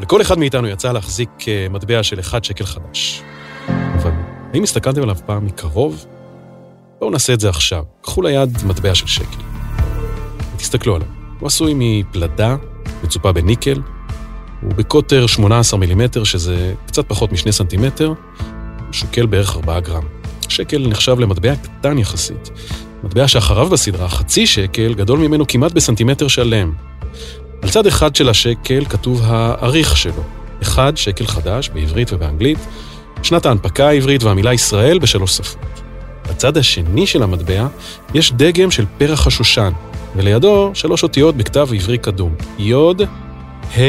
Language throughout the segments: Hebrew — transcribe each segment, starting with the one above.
לכל אחד מאיתנו יצא להחזיק אה, מטבע של אחד שקל חדש. אבל האם הסתכלתם עליו פעם מקרוב? בואו נעשה את זה עכשיו. קחו ליד מטבע של שקל. תסתכלו עליו. הוא עשוי מפלדה, מצופה בניקל, הוא בקוטר 18 מילימטר, שזה קצת פחות משני סנטימטר, הוא שוקל בערך 4 גרם. שקל נחשב למטבע קטן יחסית. מטבע שאחריו בסדרה, חצי שקל, גדול ממנו כמעט בסנטימטר שלם. על צד אחד של השקל כתוב האריך שלו, אחד שקל חדש בעברית ובאנגלית, שנת ההנפקה העברית והמילה ישראל בשלוש שפות. בצד השני של המטבע יש דגם של פרח השושן, ולידו שלוש אותיות בכתב עברי קדום, י', ה'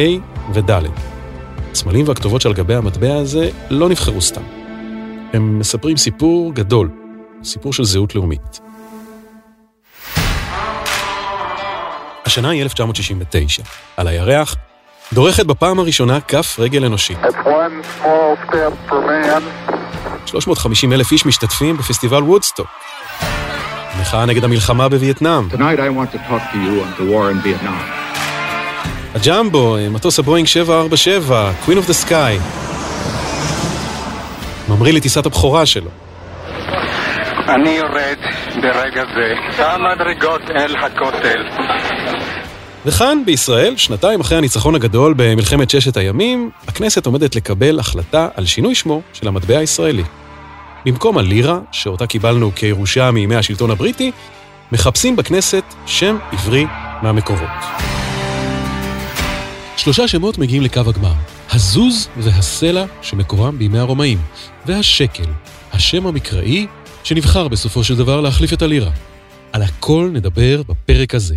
וד'. הסמלים והכתובות שעל גבי המטבע הזה לא נבחרו סתם. הם מספרים סיפור גדול, סיפור של זהות לאומית. השנה היא 1969. על הירח דורכת בפעם הראשונה כף רגל אנושית. 350 אלף איש משתתפים בפסטיבל וודסטוק. מחאה נגד המלחמה בווייטנאם. הג'מבו, מטוס הבואינג 747, Queen of the Sky. ממריא לטיסת הבכורה שלו. אני יורד ברגע זה כמה מדרגות אל הכותל. וכאן, בישראל, שנתיים אחרי הניצחון הגדול במלחמת ששת הימים, הכנסת עומדת לקבל החלטה על שינוי שמו של המטבע הישראלי. במקום הלירה, שאותה קיבלנו כירושה מימי השלטון הבריטי, מחפשים בכנסת שם עברי מהמקורות. שלושה שמות מגיעים לקו הגמר, הזוז והסלע שמקורם בימי הרומאים, והשקל, השם המקראי שנבחר בסופו של דבר להחליף את הלירה. על הכל נדבר בפרק הזה.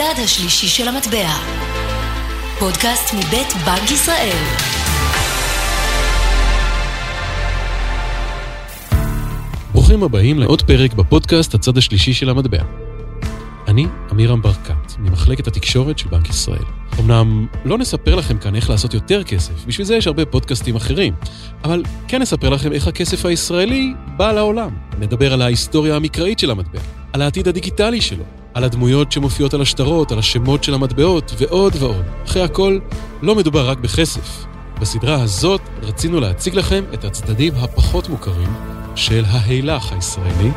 הצד השלישי של המטבע. פודקאסט מבית בנק ישראל. ברוכים הבאים לעוד פרק בפודקאסט הצד השלישי של המטבע. אני אמירם ברקת, ממחלקת התקשורת של בנק ישראל. אמנם לא נספר לכם כאן איך לעשות יותר כסף, בשביל זה יש הרבה פודקאסטים אחרים, אבל כן נספר לכם איך הכסף הישראלי בא לעולם. נדבר על ההיסטוריה המקראית של המטבע, על העתיד הדיגיטלי שלו, על הדמויות שמופיעות על השטרות, על השמות של המטבעות ועוד ועוד. אחרי הכל, לא מדובר רק בכסף. בסדרה הזאת רצינו להציג לכם את הצדדים הפחות מוכרים של ההילך הישראלי,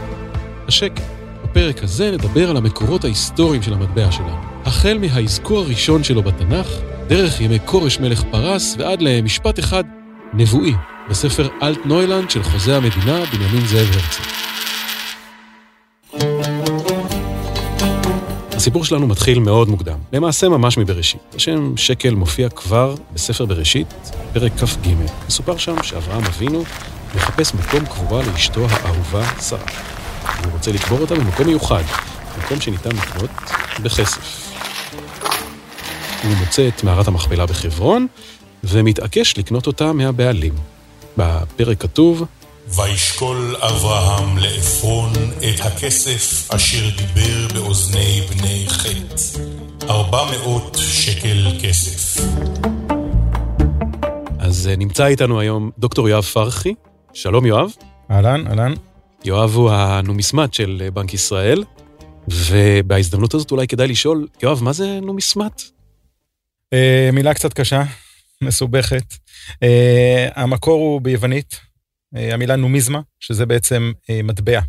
השקל. בפרק הזה נדבר על המקורות ההיסטוריים של המטבע שלנו. החל מהאזכור הראשון שלו בתנ"ך, דרך ימי כורש מלך פרס ועד למשפט אחד נבואי בספר אלט נוילנד של חוזה המדינה בנימין זאב הרצל. הסיפור שלנו מתחיל מאוד מוקדם, למעשה ממש מבראשית. השם שקל מופיע כבר בספר בראשית, פרק כ"ג. מסופר שם שאברהם אבינו מחפש מקום קבורה לאשתו האהובה שרה. הוא רוצה לקבור אותה במקום מיוחד, מקום שניתן לקנות בכסף. הוא מוצא את מערת המכפלה בחברון, ומתעקש לקנות אותה מהבעלים. בפרק כתוב, וישקול אברהם לעפרון את הכסף אשר דיבר באוזני בני חטא, ארבע מאות שקל כסף. אז אה, נמצא איתנו היום דוקטור יואב פרחי. שלום יואב. אהלן, אהלן. יואב הוא הנומיסמט של אה, בנק ישראל, ובהזדמנות הזאת אולי כדאי לשאול, יואב, מה זה נומיסמט? אה, מילה קצת קשה, מסובכת. המקור הוא ביוונית, המילה נומיזמה, שזה בעצם אה, מטבע.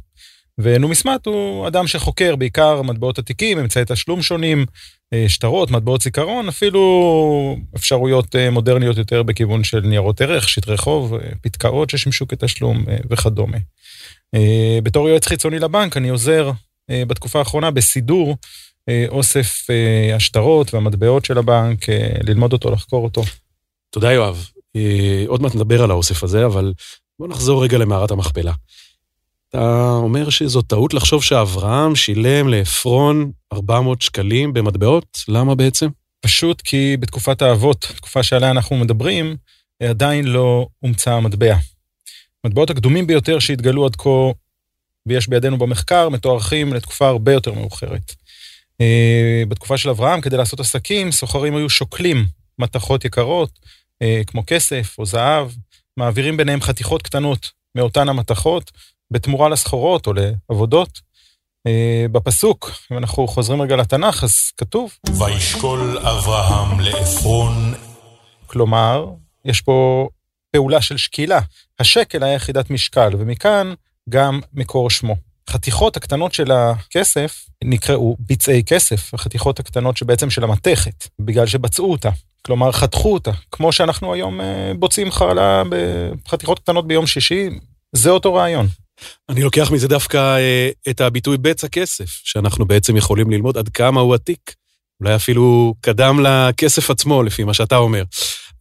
ונומיסמט הוא אדם שחוקר בעיקר מטבעות עתיקים, אמצעי תשלום שונים, אה, שטרות, מטבעות זיכרון, אפילו אפשרויות אה, מודרניות יותר בכיוון של ניירות ערך, שטרי חוב, אה, פתקאות ששימשו כתשלום אה, וכדומה. אה, בתור יועץ חיצוני לבנק, אני עוזר אה, בתקופה האחרונה בסידור אה, אוסף אה, השטרות והמטבעות של הבנק, אה, ללמוד אותו, לחקור אותו. תודה יואב. אה, עוד מעט נדבר על האוסף הזה, אבל בוא נחזור רגע למערת המכפלה. אתה אומר שזו טעות לחשוב שאברהם שילם לעפרון 400 שקלים במטבעות? למה בעצם? פשוט כי בתקופת האבות, תקופה שעליה אנחנו מדברים, עדיין לא הומצא המטבע. המטבעות הקדומים ביותר שהתגלו עד כה, ויש בידינו במחקר, מתוארכים לתקופה הרבה יותר מאוחרת. אה, בתקופה של אברהם, כדי לעשות עסקים, סוחרים היו שוקלים מתכות יקרות, אה, כמו כסף או זהב, מעבירים ביניהם חתיכות קטנות מאותן המתכות, בתמורה לסחורות או לעבודות. אה, בפסוק, אם אנחנו חוזרים רגע לתנ"ך, אז כתוב. וישקול אברהם לעפרון. כלומר, יש פה פעולה של שקילה. השקל היה יחידת משקל, ומכאן גם מקור שמו. החתיכות הקטנות של הכסף נקראו ביצעי כסף, החתיכות הקטנות שבעצם של המתכת, בגלל שבצעו אותה. כלומר, חתכו אותה. כמו שאנחנו היום אה, בוצעים חרלה בחתיכות קטנות ביום שישי, זה אותו רעיון. אני לוקח מזה דווקא אה, את הביטוי בצע כסף, שאנחנו בעצם יכולים ללמוד עד כמה הוא עתיק. אולי אפילו קדם לכסף עצמו, לפי מה שאתה אומר.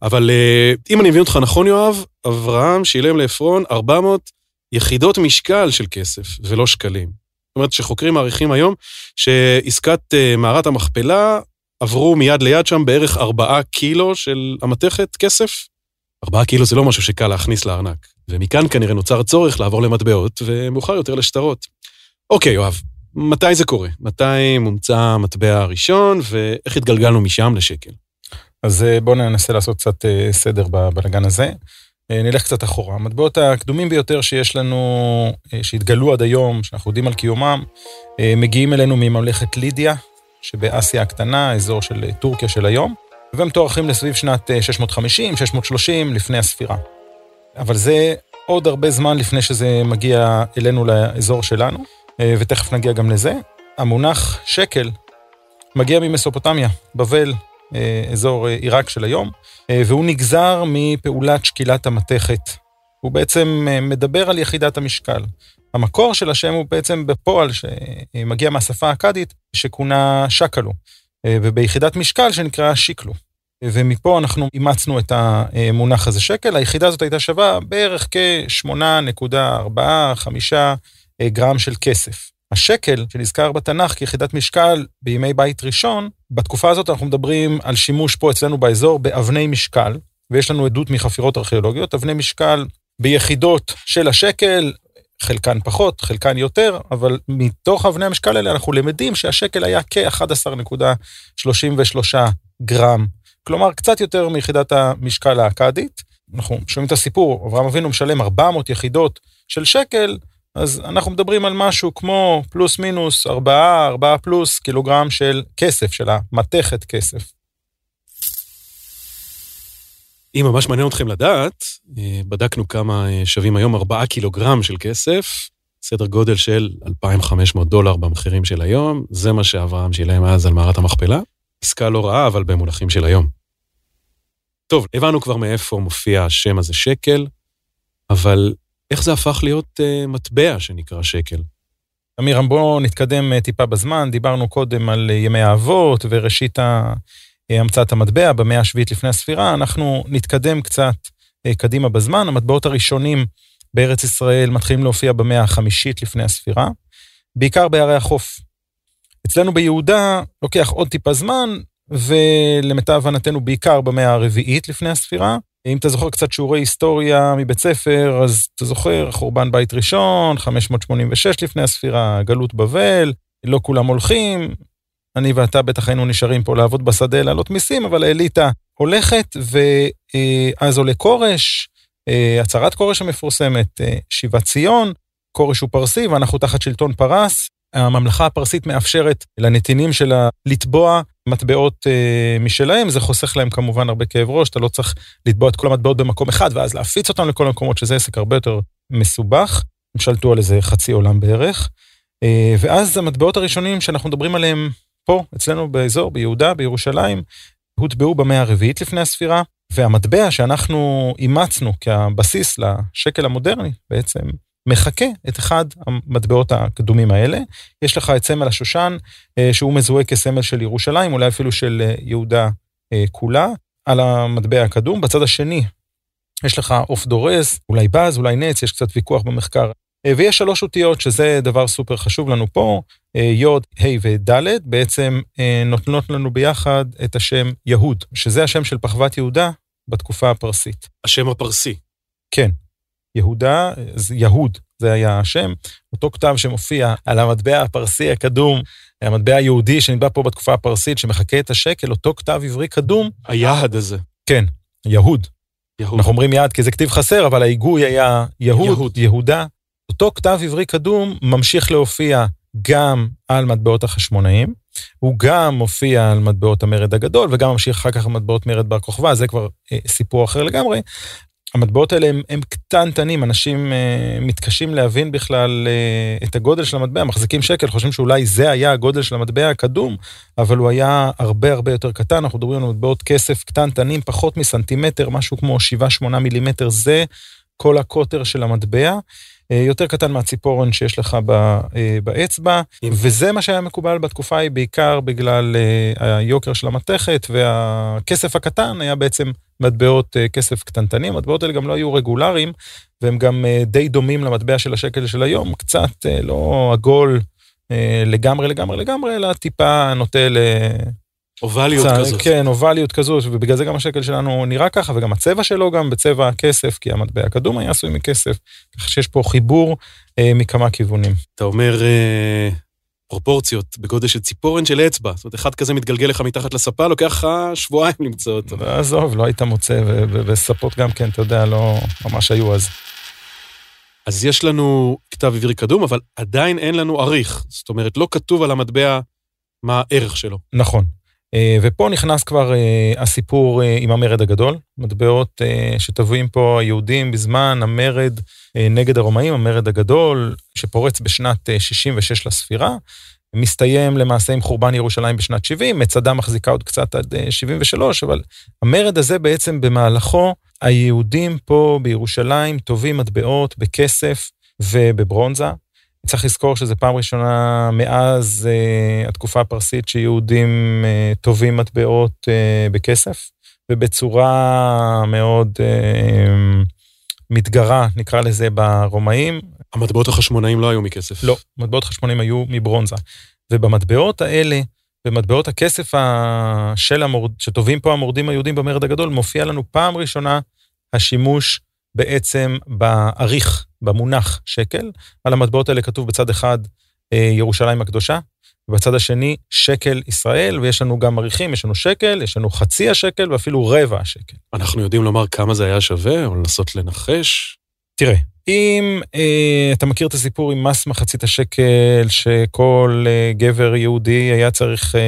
אבל אה, אם אני מבין אותך נכון, יואב, אברהם שילם לעפרון 400 יחידות משקל של כסף, ולא שקלים. זאת אומרת שחוקרים מעריכים היום שעסקת אה, מערת המכפלה עברו מיד ליד שם בערך 4 קילו של המתכת כסף. 4 קילו זה לא משהו שקל להכניס לארנק. ומכאן כנראה נוצר צורך לעבור למטבעות, ומאוחר יותר לשטרות. אוקיי, יואב, מתי זה קורה? מתי מומצא המטבע הראשון, ואיך התגלגלנו משם לשקל? אז אה, בואו ננסה לעשות קצת אה, סדר בבלגן הזה. אה, נלך קצת אחורה. המטבעות הקדומים ביותר שיש לנו, שהתגלו עד היום, שאנחנו יודעים על קיומם, מגיעים אלינו מממלכת לידיה, שבאסיה הקטנה, אזור של טורקיה של היום, והם תוארכים לסביב שנת 650, 630 לפני הספירה. אבל זה עוד הרבה זמן לפני שזה מגיע אלינו לאזור שלנו, ותכף נגיע גם לזה. המונח שקל מגיע ממסופוטמיה, בבל, אה, אזור אה, עיראק של היום, אה, והוא נגזר מפעולת שקילת המתכת. הוא בעצם מדבר על יחידת המשקל. המקור של השם הוא בעצם בפועל שמגיע מהשפה האכדית, שכונה שקלו, וביחידת משקל שנקרא שיקלו. ומפה אנחנו אימצנו את המונח הזה שקל. היחידה הזאת הייתה שווה בערך כ-8.4-5 גרם של כסף. השקל שנזכר בתנ"ך כיחידת משקל בימי בית ראשון, בתקופה הזאת אנחנו מדברים על שימוש פה אצלנו באזור באבני משקל, ויש לנו עדות מחפירות ארכיאולוגיות, אבני משקל ביחידות של השקל, חלקן פחות, חלקן יותר, אבל מתוך אבני המשקל האלה אנחנו למדים שהשקל היה כ-11.33 גרם. כלומר, קצת יותר מיחידת המשקל האכדית. אנחנו שומעים את הסיפור, אברהם אבינו משלם 400 יחידות של שקל, אז אנחנו מדברים על משהו כמו פלוס מינוס 4, 4 פלוס קילוגרם של כסף, של המתכת כסף. אם ממש מעניין אתכם לדעת, אה, בדקנו כמה אה, שווים היום 4 קילוגרם של כסף, סדר גודל של 2,500 דולר במחירים של היום, זה מה שאברהם שילם אז על מערת המכפלה. עסקה לא רעה, אבל במונחים של היום. טוב, הבנו כבר מאיפה מופיע השם הזה שקל, אבל איך זה הפך להיות uh, מטבע שנקרא שקל? אמירם, בואו נתקדם uh, טיפה בזמן. דיברנו קודם על uh, ימי האבות וראשית המצאת המטבע במאה השביעית לפני הספירה. אנחנו נתקדם קצת קדימה בזמן. המטבעות הראשונים בארץ ישראל מתחילים להופיע במאה החמישית לפני הספירה, בעיקר בערי החוף. אצלנו ביהודה לוקח עוד טיפה זמן, ולמיטב הבנתנו בעיקר במאה הרביעית לפני הספירה. אם אתה זוכר קצת שיעורי היסטוריה מבית ספר, אז אתה זוכר, חורבן בית ראשון, 586 לפני הספירה, גלות בבל, לא כולם הולכים, אני ואתה בטח היינו נשארים פה לעבוד בשדה, לעלות מיסים, אבל האליטה הולכת, ואז עולה כורש, אה, הצהרת כורש המפורסמת, אה, שיבת ציון, כורש הוא פרסי ואנחנו תחת שלטון פרס, הממלכה הפרסית מאפשרת לנתינים שלה לתבוע מטבעות אה, משלהם, זה חוסך להם כמובן הרבה כאב ראש, אתה לא צריך לתבוע את כל המטבעות במקום אחד ואז להפיץ אותם לכל המקומות, שזה עסק הרבה יותר מסובך. הם שלטו על איזה חצי עולם בערך. אה, ואז המטבעות הראשונים שאנחנו מדברים עליהם פה, אצלנו באזור, ביהודה, בירושלים, הוטבעו במאה הרביעית לפני הספירה, והמטבע שאנחנו אימצנו כבסיס לשקל המודרני, בעצם מחקה את אחד המטבעות הקדומים האלה. יש לך את סמל השושן, אה, שהוא מזוהה כסמל של ירושלים, אולי אפילו של אה, יהודה אה, כולה, על המטבע הקדום. בצד השני, יש לך עוף דורס, אולי בז, אולי נץ, יש קצת ויכוח במחקר. ויש שלוש אותיות, שזה דבר סופר חשוב לנו פה, י', ה' וד', בעצם נותנות לנו ביחד את השם יהוד, שזה השם של פחוות יהודה בתקופה הפרסית. השם הפרסי. כן. יהודה, יהוד, זה היה השם, אותו כתב שמופיע על המטבע הפרסי הקדום, המטבע היהודי שנתבע פה בתקופה הפרסית, שמחקה את השקל, אותו כתב עברי קדום. היעד הזה. כן, יהוד. יהוד. אנחנו אומרים יעד כי זה כתיב חסר, אבל ההיגוי היה יהוד, יהוד. יהודה, אותו כתב עברי קדום ממשיך להופיע גם על מטבעות החשמונאים, הוא גם מופיע על מטבעות המרד הגדול, וגם ממשיך אחר כך על מטבעות מרד בר כוכבא, זה כבר אה, סיפור אחר לגמרי. המטבעות האלה הם, הם קטנטנים, אנשים אה, מתקשים להבין בכלל אה, את הגודל של המטבע, מחזיקים שקל, חושבים שאולי זה היה הגודל של המטבע הקדום, אבל הוא היה הרבה הרבה יותר קטן, אנחנו מדברים על מטבעות כסף קטנטנים, פחות מסנטימטר, משהו כמו 7-8 מילימטר, זה כל הקוטר של המטבע. אה, יותר קטן מהציפורן שיש לך אה, באצבע, וזה מה שהיה מקובל בתקופה ההיא, בעיקר בגלל אה, היוקר של המתכת, והכסף הקטן היה בעצם מטבעות כסף קטנטנים. המטבעות האלה גם לא היו רגולריים, והם גם די דומים למטבע של השקל של היום, קצת לא עגול לגמרי לגמרי לגמרי, אלא טיפה נוטה ל... אובליות צע, כזאת. כן, אובליות כזאת, ובגלל זה גם השקל שלנו נראה ככה, וגם הצבע שלו גם בצבע הכסף, כי המטבע הקדום היה עשוי מכסף, כך שיש פה חיבור אה, מכמה כיוונים. אתה אומר אה, פרופורציות בגודל של ציפורן של אצבע, זאת אומרת, אחד כזה מתגלגל לך מתחת לספה, לוקח לך שבועיים למצוא אותו. עזוב, לא היית מוצא, וספות גם כן, אתה יודע, לא ממש היו אז. אז יש לנו כתב עברי קדום, אבל עדיין אין לנו עריך. זאת אומרת, לא כתוב על המטבע מה הערך שלו. נכון. אה, ופה נכנס כבר אה, הסיפור אה, עם המרד הגדול, מטבעות שטבועים פה היהודים בזמן המרד נגד הרומאים, המרד הגדול, שפורץ בשנת 66 לספירה, מסתיים למעשה עם חורבן ירושלים בשנת 70, מצדה מחזיקה עוד קצת עד 73, אבל המרד הזה בעצם במהלכו, היהודים פה בירושלים טובים מטבעות בכסף ובברונזה. צריך לזכור שזו פעם ראשונה מאז uh, התקופה הפרסית שיהודים uh, טובים מטבעות uh, בכסף, ובצורה מאוד uh, מתגרה, נקרא לזה, ברומאים. המטבעות החשמונאים לא היו מכסף. לא, מטבעות חשמונאים היו מברונזה. ובמטבעות האלה, במטבעות הכסף של המורד, שטובים פה המורדים היהודים במרד הגדול, מופיע לנו פעם ראשונה השימוש בעצם בעריך, במונח שקל. על המטבעות האלה כתוב בצד אחד אה, ירושלים הקדושה, ובצד השני שקל ישראל, ויש לנו גם עריכים, יש לנו שקל, יש לנו חצי השקל ואפילו רבע השקל. אנחנו יודעים לומר כמה זה היה שווה, או לנסות לנחש? תראה, אם אה, אתה מכיר את הסיפור עם מס מחצית השקל, שכל אה, גבר יהודי היה צריך אה,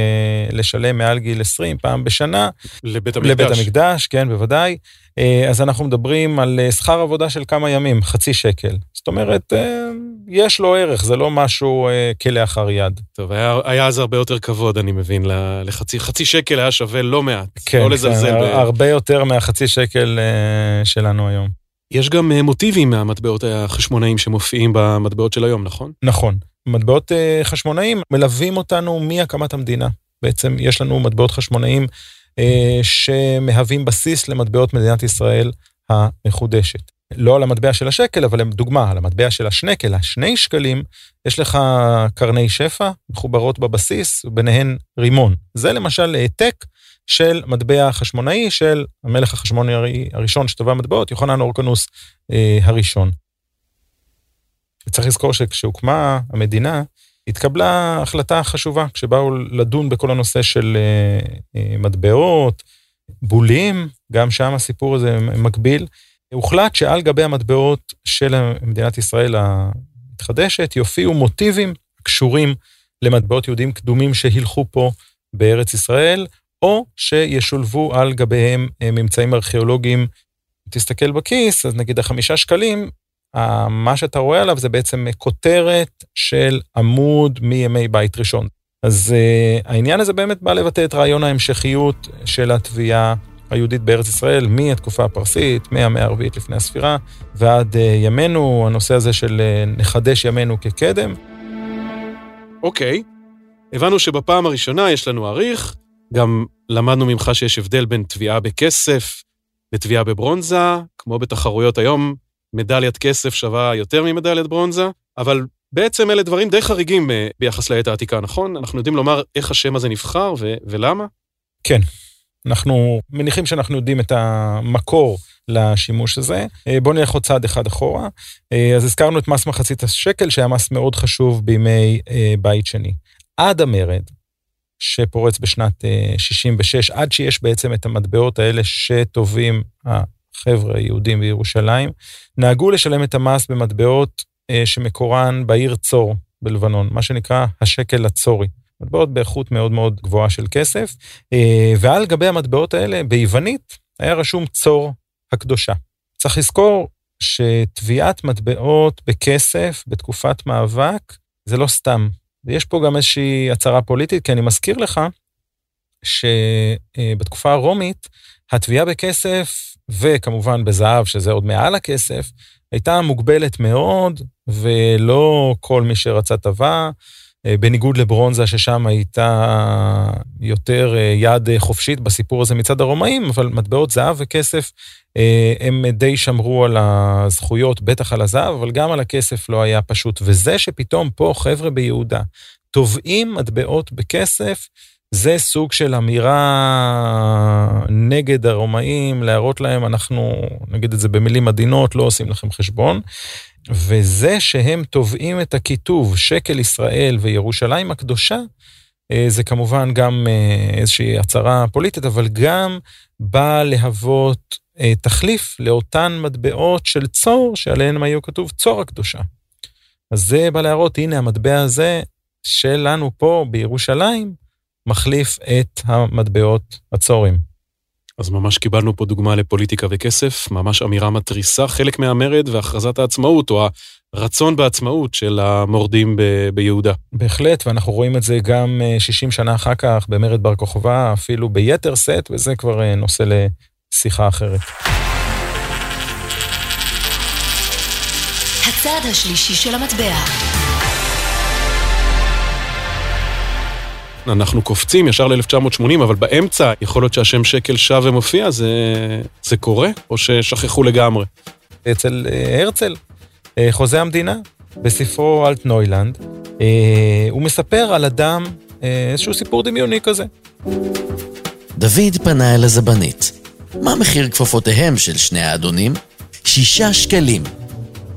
לשלם מעל גיל 20 פעם בשנה. לבית המקדש. לבית המקדש, כן, בוודאי. אה, אז אנחנו מדברים על אה, שכר עבודה של כמה ימים, חצי שקל. זאת אומרת, אה, יש לו ערך, זה לא משהו אה, כלאחר יד. טוב, היה, היה אז הרבה יותר כבוד, אני מבין, לחצי חצי שקל היה שווה לא מעט. כן, לא לזלזל כן, ב... הרבה יותר מהחצי שקל אה, שלנו היום. יש גם אה, מוטיבים מהמטבעות החשמונאים שמופיעים במטבעות של היום, נכון? נכון. מטבעות אה, חשמונאים מלווים אותנו מהקמת המדינה. בעצם יש לנו מטבעות חשמונאים אה, שמהווים בסיס למטבעות מדינת ישראל המחודשת. לא על המטבע של השקל, אבל דוגמה, על המטבע של השנקל, השני שקלים, יש לך קרני שפע מחוברות בבסיס, וביניהן רימון. זה למשל העתק של מטבע חשמונאי של המלך החשמונאי הראשון שטבע מטבעות, יוחנן אורקנוס אה, הראשון. צריך לזכור שכשהוקמה המדינה, התקבלה החלטה חשובה, כשבאו לדון בכל הנושא של אה, אה, מטבעות, בולים, גם שם הסיפור הזה מקביל. הוחלט שעל גבי המטבעות של מדינת ישראל המתחדשת יופיעו מוטיבים קשורים למטבעות יהודים קדומים שהילכו פה בארץ ישראל, או שישולבו על גביהם אה, ממצאים ארכיאולוגיים. תסתכל בכיס, אז נגיד החמישה שקלים, מה שאתה רואה עליו זה בעצם כותרת של עמוד מימי בית ראשון. אז uh, העניין הזה באמת בא לבטא את רעיון ההמשכיות של התביעה היהודית בארץ ישראל מהתקופה הפרסית, מהמאה הרביעית לפני הספירה, ועד ימינו, הנושא הזה של נחדש ימינו כקדם. אוקיי, okay. הבנו שבפעם הראשונה יש לנו אריך, גם למדנו ממך שיש הבדל בין תביעה בכסף לתביעה בברונזה, כמו בתחרויות היום, מדליית כסף שווה יותר ממדליית ברונזה, אבל בעצם אלה דברים די חריגים אה, ביחס לעת העתיקה, נכון? אנחנו יודעים לומר איך השם הזה נבחר ו- ולמה? כן. אנחנו מניחים שאנחנו יודעים את המקור לשימוש הזה. אה, בואו נלך עוד צעד אחד אחורה. אה, אז הזכרנו את מס מחצית השקל, שהיה מס מאוד חשוב בימי בית שני. עד המרד, שפורץ בשנת 66, עד שיש בעצם את המטבעות האלה שטובים החבר'ה היהודים בירושלים, נהגו לשלם את המס במטבעות אה, שמקורן בעיר צור בלבנון, מה שנקרא השקל הצורי. מטבעות באיכות מאוד מאוד גבוהה של כסף, אה, ועל גבי המטבעות האלה, ביוונית, היה רשום צור הקדושה. צריך לזכור שטביעת מטבעות בכסף בתקופת מאבק זה לא סתם. ויש פה גם איזושהי הצהרה פוליטית, כי אני מזכיר לך שבתקופה הרומית, התביעה בכסף, וכמובן בזהב, שזה עוד מעל הכסף, הייתה מוגבלת מאוד, ולא כל מי שרצה טבע, בניגוד לברונזה, ששם הייתה יותר אה, יד חופשית בסיפור הזה מצד הרומאים, אבל מטבעות זהב וכסף, אה, הם די שמרו על הזכויות, בטח על הזהב, אבל גם על הכסף לא היה פשוט. וזה שפתאום פה, חבר'ה ביהודה, תובעים מטבעות בכסף, זה סוג של אמירה נגד הרומאים, להראות להם, אנחנו, נגיד את זה במילים עדינות, לא עושים לכם חשבון. וזה שהם תובעים את הכיתוב שקל ישראל וירושלים הקדושה, אה, זה כמובן גם אה, איזושהי הצהרה פוליטית, אבל גם בא להוות אה, תחליף לאותן מטבעות של צור, שעליהן היו כתוב צור הקדושה. אז זה בא להראות, הנה המטבע הזה שלנו פה בירושלים, מחליף את המטבעות הצורים. אז ממש קיבלנו פה דוגמה לפוליטיקה וכסף, ממש אמירה מתריסה, חלק מהמרד והכרזת העצמאות, או הרצון בעצמאות של המורדים ב- ביהודה. בהחלט, ואנחנו רואים את זה גם 60 שנה אחר כך במרד בר כוכבא, אפילו ביתר שאת, וזה כבר נושא לשיחה אחרת. הצד השלישי של המטבע. אנחנו קופצים ישר ל-1980, אבל באמצע יכול להיות שהשם שקל שב ומופיע, זה, זה קורה, או ששכחו לגמרי? אצל אה, הרצל, אה, חוזה המדינה, בספרו אלטנוילנד, אה, הוא מספר על אדם, איזשהו סיפור דמיוני כזה. דוד פנה אל הזבנית. מה מחיר כפפותיהם של שני האדונים? שישה שקלים.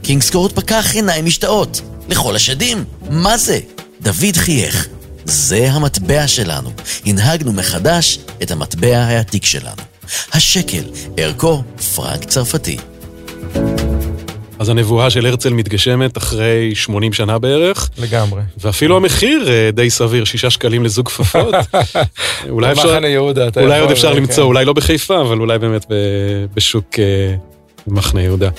קינגסקורט פקח עיניים משתאות. לכל השדים, מה זה? דוד חייך. זה המטבע שלנו. הנהגנו מחדש את המטבע העתיק שלנו. השקל, ערכו פרנק צרפתי. אז הנבואה של הרצל מתגשמת אחרי 80 שנה בערך. לגמרי. ואפילו המחיר אה, די סביר, שישה שקלים לזוג כפפות. אולי אפשר... במחנה יהודה, אתה אולי עוד אפשר למצוא, כן. אולי לא בחיפה, אבל אולי באמת בשוק אה, מחנה יהודה.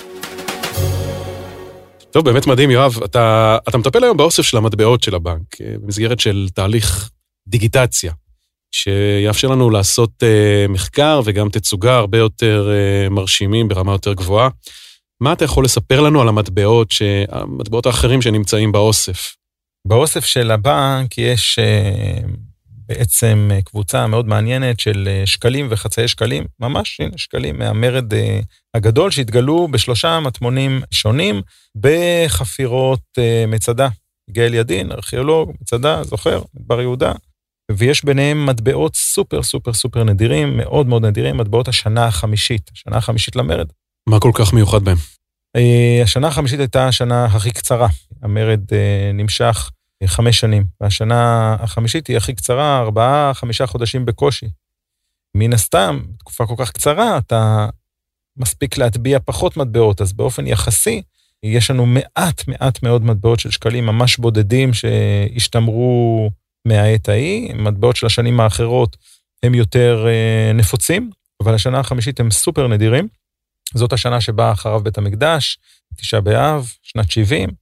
טוב, באמת מדהים, יואב. אתה, אתה מטפל היום באוסף של המטבעות של הבנק, אה, במסגרת של תהליך דיגיטציה, שיאפשר לנו לעשות uh, מחקר וגם תצוגה הרבה יותר uh, מרשימים ברמה יותר גבוהה. מה אתה יכול לספר לנו על המטבעות, ש... המטבעות האחרים שנמצאים באוסף? באוסף של הבנק יש uh, בעצם קבוצה מאוד מעניינת של שקלים וחצאי שקלים, ממש, הנה, שקלים מהמרד uh, הגדול שהתגלו בשלושה מטמונים שונים בחפירות מצדה. גאל ידין, ארכיאולוג, מצדה, זוכר, מדבר יהודה, ויש ביניהם מטבעות סופר סופר סופר נדירים, מאוד מאוד נדירים, מטבעות השנה החמישית, השנה החמישית למרד. מה כל כך מיוחד בהם? השנה החמישית הייתה השנה הכי קצרה. המרד נמשך חמש שנים, והשנה החמישית היא הכי קצרה, ארבעה, חמישה חודשים בקושי. מן הסתם, תקופה כל כך קצרה, אתה מספיק להטביע פחות מטבעות, אז באופן יחסי, יש לנו מעט מעט מאוד מטבעות של שקלים ממש בודדים שהשתמרו מהעת ההיא, מטבעות של השנים האחרות הם יותר אה, נפוצים, אבל השנה החמישית הם סופר נדירים. זאת השנה שבה חרב בית המקדש, תשעה באב, שנת 70.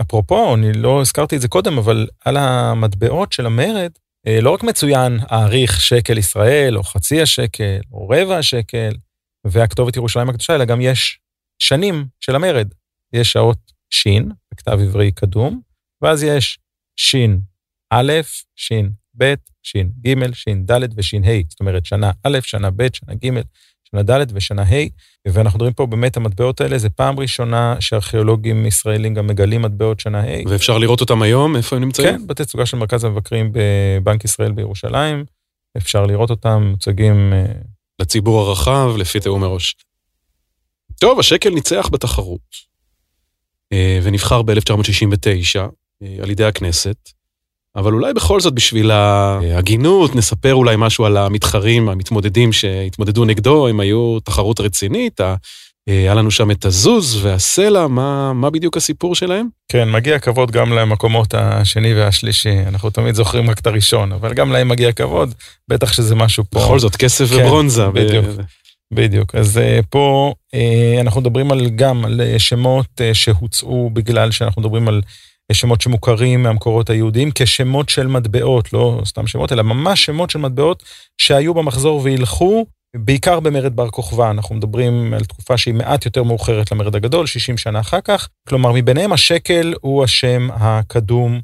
אפרופו, אני לא הזכרתי את זה קודם, אבל על המטבעות של המרד, אה, לא רק מצוין האריך שקל ישראל, או חצי השקל, או רבע השקל, והכתובת ירושלים הקדושה, אלא גם יש שנים של המרד. יש שעות ש', בכתב עברי קדום, ואז יש ש' א', ש' ב', ש' ג', ש' ד' וש' ה'. זאת אומרת, שנה א', שנה ב', שנה ג', שנה ד' ושנה ה', ואנחנו מדברים פה באמת, המטבעות האלה, זה פעם ראשונה שארכיאולוגים ישראלים גם מגלים מטבעות שנה ה'. ואפשר לראות אותם היום? איפה הם נמצאים? כן, בתצוגה של מרכז המבקרים בבנק ישראל בירושלים. אפשר לראות אותם, מוצגים... אה, לציבור הרחב, לפי תיאום מראש. טוב, השקל ניצח בתחרות. אה, ונבחר ב-1969 אה, על ידי הכנסת, אבל אולי בכל זאת בשביל ההגינות נספר אולי משהו על המתחרים, המתמודדים שהתמודדו נגדו, הם היו תחרות רצינית, אה, היה לנו שם את הזוז והסלע, מה, מה בדיוק הסיפור שלהם? כן, מגיע כבוד גם למקומות השני והשלישי. אנחנו תמיד זוכרים רק את הראשון, אבל גם להם מגיע כבוד, בטח שזה משהו פה. בכל זאת, כסף כן, וברונזה. בדיוק. בדיוק. אז אה, פה אה, אנחנו מדברים על, גם על שמות שהוצאו בגלל שאנחנו מדברים על שמות שמוכרים מהמקורות היהודיים כשמות של מטבעות, לא סתם שמות, אלא ממש שמות של מטבעות שהיו במחזור והילכו, בעיקר במרד בר כוכבא. אנחנו מדברים על תקופה שהיא מעט יותר מאוחרת למרד הגדול, 60 שנה אחר כך. כלומר, מביניהם השקל הוא השם הקדום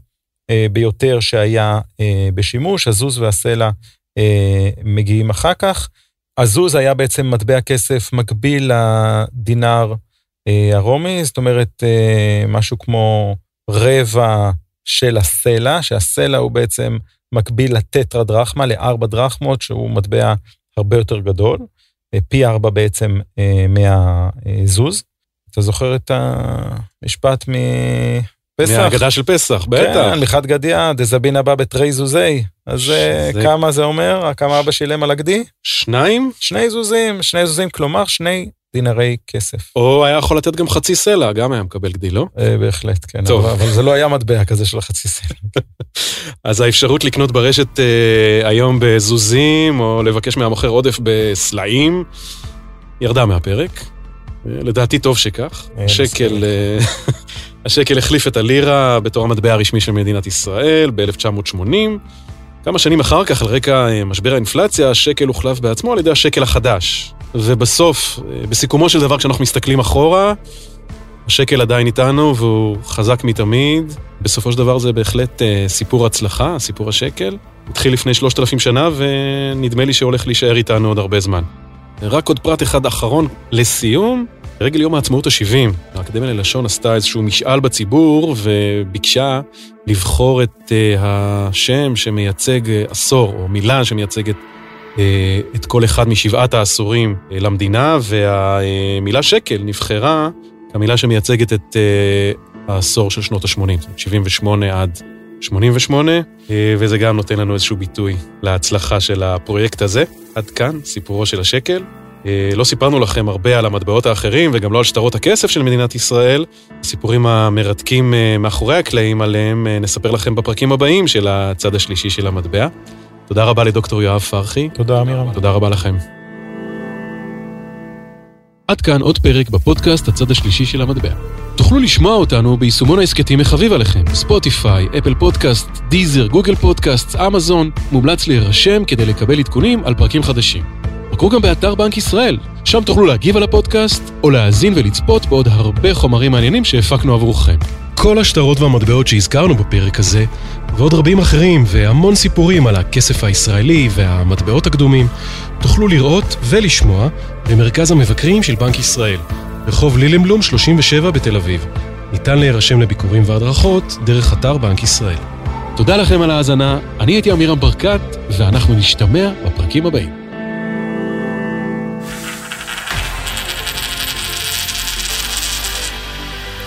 אה, ביותר שהיה אה, בשימוש, הזוז והסלע אה, מגיעים אחר כך. הזוז היה בעצם מטבע כסף מקביל לדינר אה, הרומי, זאת אומרת, אה, משהו כמו רבע של הסלע, שהסלע הוא בעצם מקביל לטטרה דרחמה, לארבע דרחמות, שהוא מטבע הרבה יותר גדול, פי ארבע בעצם אה, מהזוז. אתה זוכר את המשפט מפסח? מהאגדה של פסח, בטח. כן, מחד גדיא, דזבין הבא בתרי זוזי. אז אה, זה- כמה זה אומר? כמה אבא שילם על הגדי? שניים? שני זוזים, שני זוזים, כלומר שני דינרי כסף. או היה יכול לתת גם חצי סלע, גם היה מקבל גדי, לא? אה, בהחלט, כן. טוב. אבל, אבל זה לא היה מטבע כזה של החצי סלע. אז האפשרות לקנות ברשת אה, היום בזוזים, או לבקש מהמוכר עודף בסלעים, ירדה מהפרק. אה, לדעתי טוב שכך. אין השקל. אה, השקל החליף את הלירה בתור המטבע הרשמי של מדינת ישראל ב-1980. כמה שנים אחר כך, על רקע אה, משבר האינפלציה, השקל הוחלף בעצמו על ידי השקל החדש. ובסוף, בסיכומו של דבר, כשאנחנו מסתכלים אחורה, השקל עדיין איתנו והוא חזק מתמיד. בסופו של דבר זה בהחלט אה, סיפור הצלחה, סיפור השקל. התחיל לפני שלושת אלפים שנה ונדמה לי שהולך להישאר איתנו עוד הרבה זמן. רק עוד פרט אחד אחרון לסיום, לרגל יום העצמאות ה-70, האקדמיה ללשון עשתה איזשהו משאל בציבור וביקשה לבחור את אה, השם שמייצג אה, עשור, או מילה שמייצגת את כל אחד משבעת העשורים אה, למדינה, והמילה שקל נבחרה כמילה שמייצגת את אה, העשור של שנות ה-80, זאת אומרת 78 עד 88, אה, וזה גם נותן לנו איזשהו ביטוי להצלחה של הפרויקט הזה. עד כאן סיפורו של השקל. אה, לא סיפרנו לכם הרבה על המטבעות האחרים וגם לא על שטרות הכסף של מדינת ישראל. הסיפורים המרתקים אה, מאחורי הקלעים עליהם אה, נספר לכם בפרקים הבאים של הצד השלישי של המטבע. תודה רבה לדוקטור יואב פרחי. תודה, אמירם. תודה רבה לכם. עד כאן עוד פרק בפודקאסט הצד השלישי של המטבע. תוכלו לשמוע אותנו ביישומון ההסכתים החביב עליכם, ספוטיפיי, אפל פודקאסט, דיזר, גוגל פודקאסט, אמזון, מומלץ להירשם כדי לקבל עדכונים על פרקים חדשים. בקרו גם באתר בנק ישראל, שם תוכלו להגיב על הפודקאסט, או להאזין ולצפות בעוד הרבה חומרים מעניינים שהפקנו עבורכם. כל השטרות והמטבעות שהזכרנו בפרק הזה, ועוד רבים אחרים, והמון סיפורים על הכסף הישראלי והמטבעות הקדומים, תוכלו לראות ולשמוע במרכז המבקרים של בנק ישראל, רחוב לילמבלום 37 בתל אביב. ניתן להירשם לביקורים והדרכות דרך אתר בנק ישראל. תודה לכם על ההאזנה, אני הייתי עמירם ברקת, ואנחנו נשתמע בפרקים הבאים.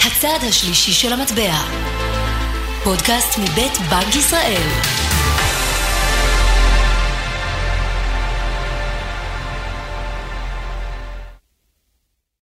הצד השלישי של המטבע. פודקאסט מבית בנק ישראל.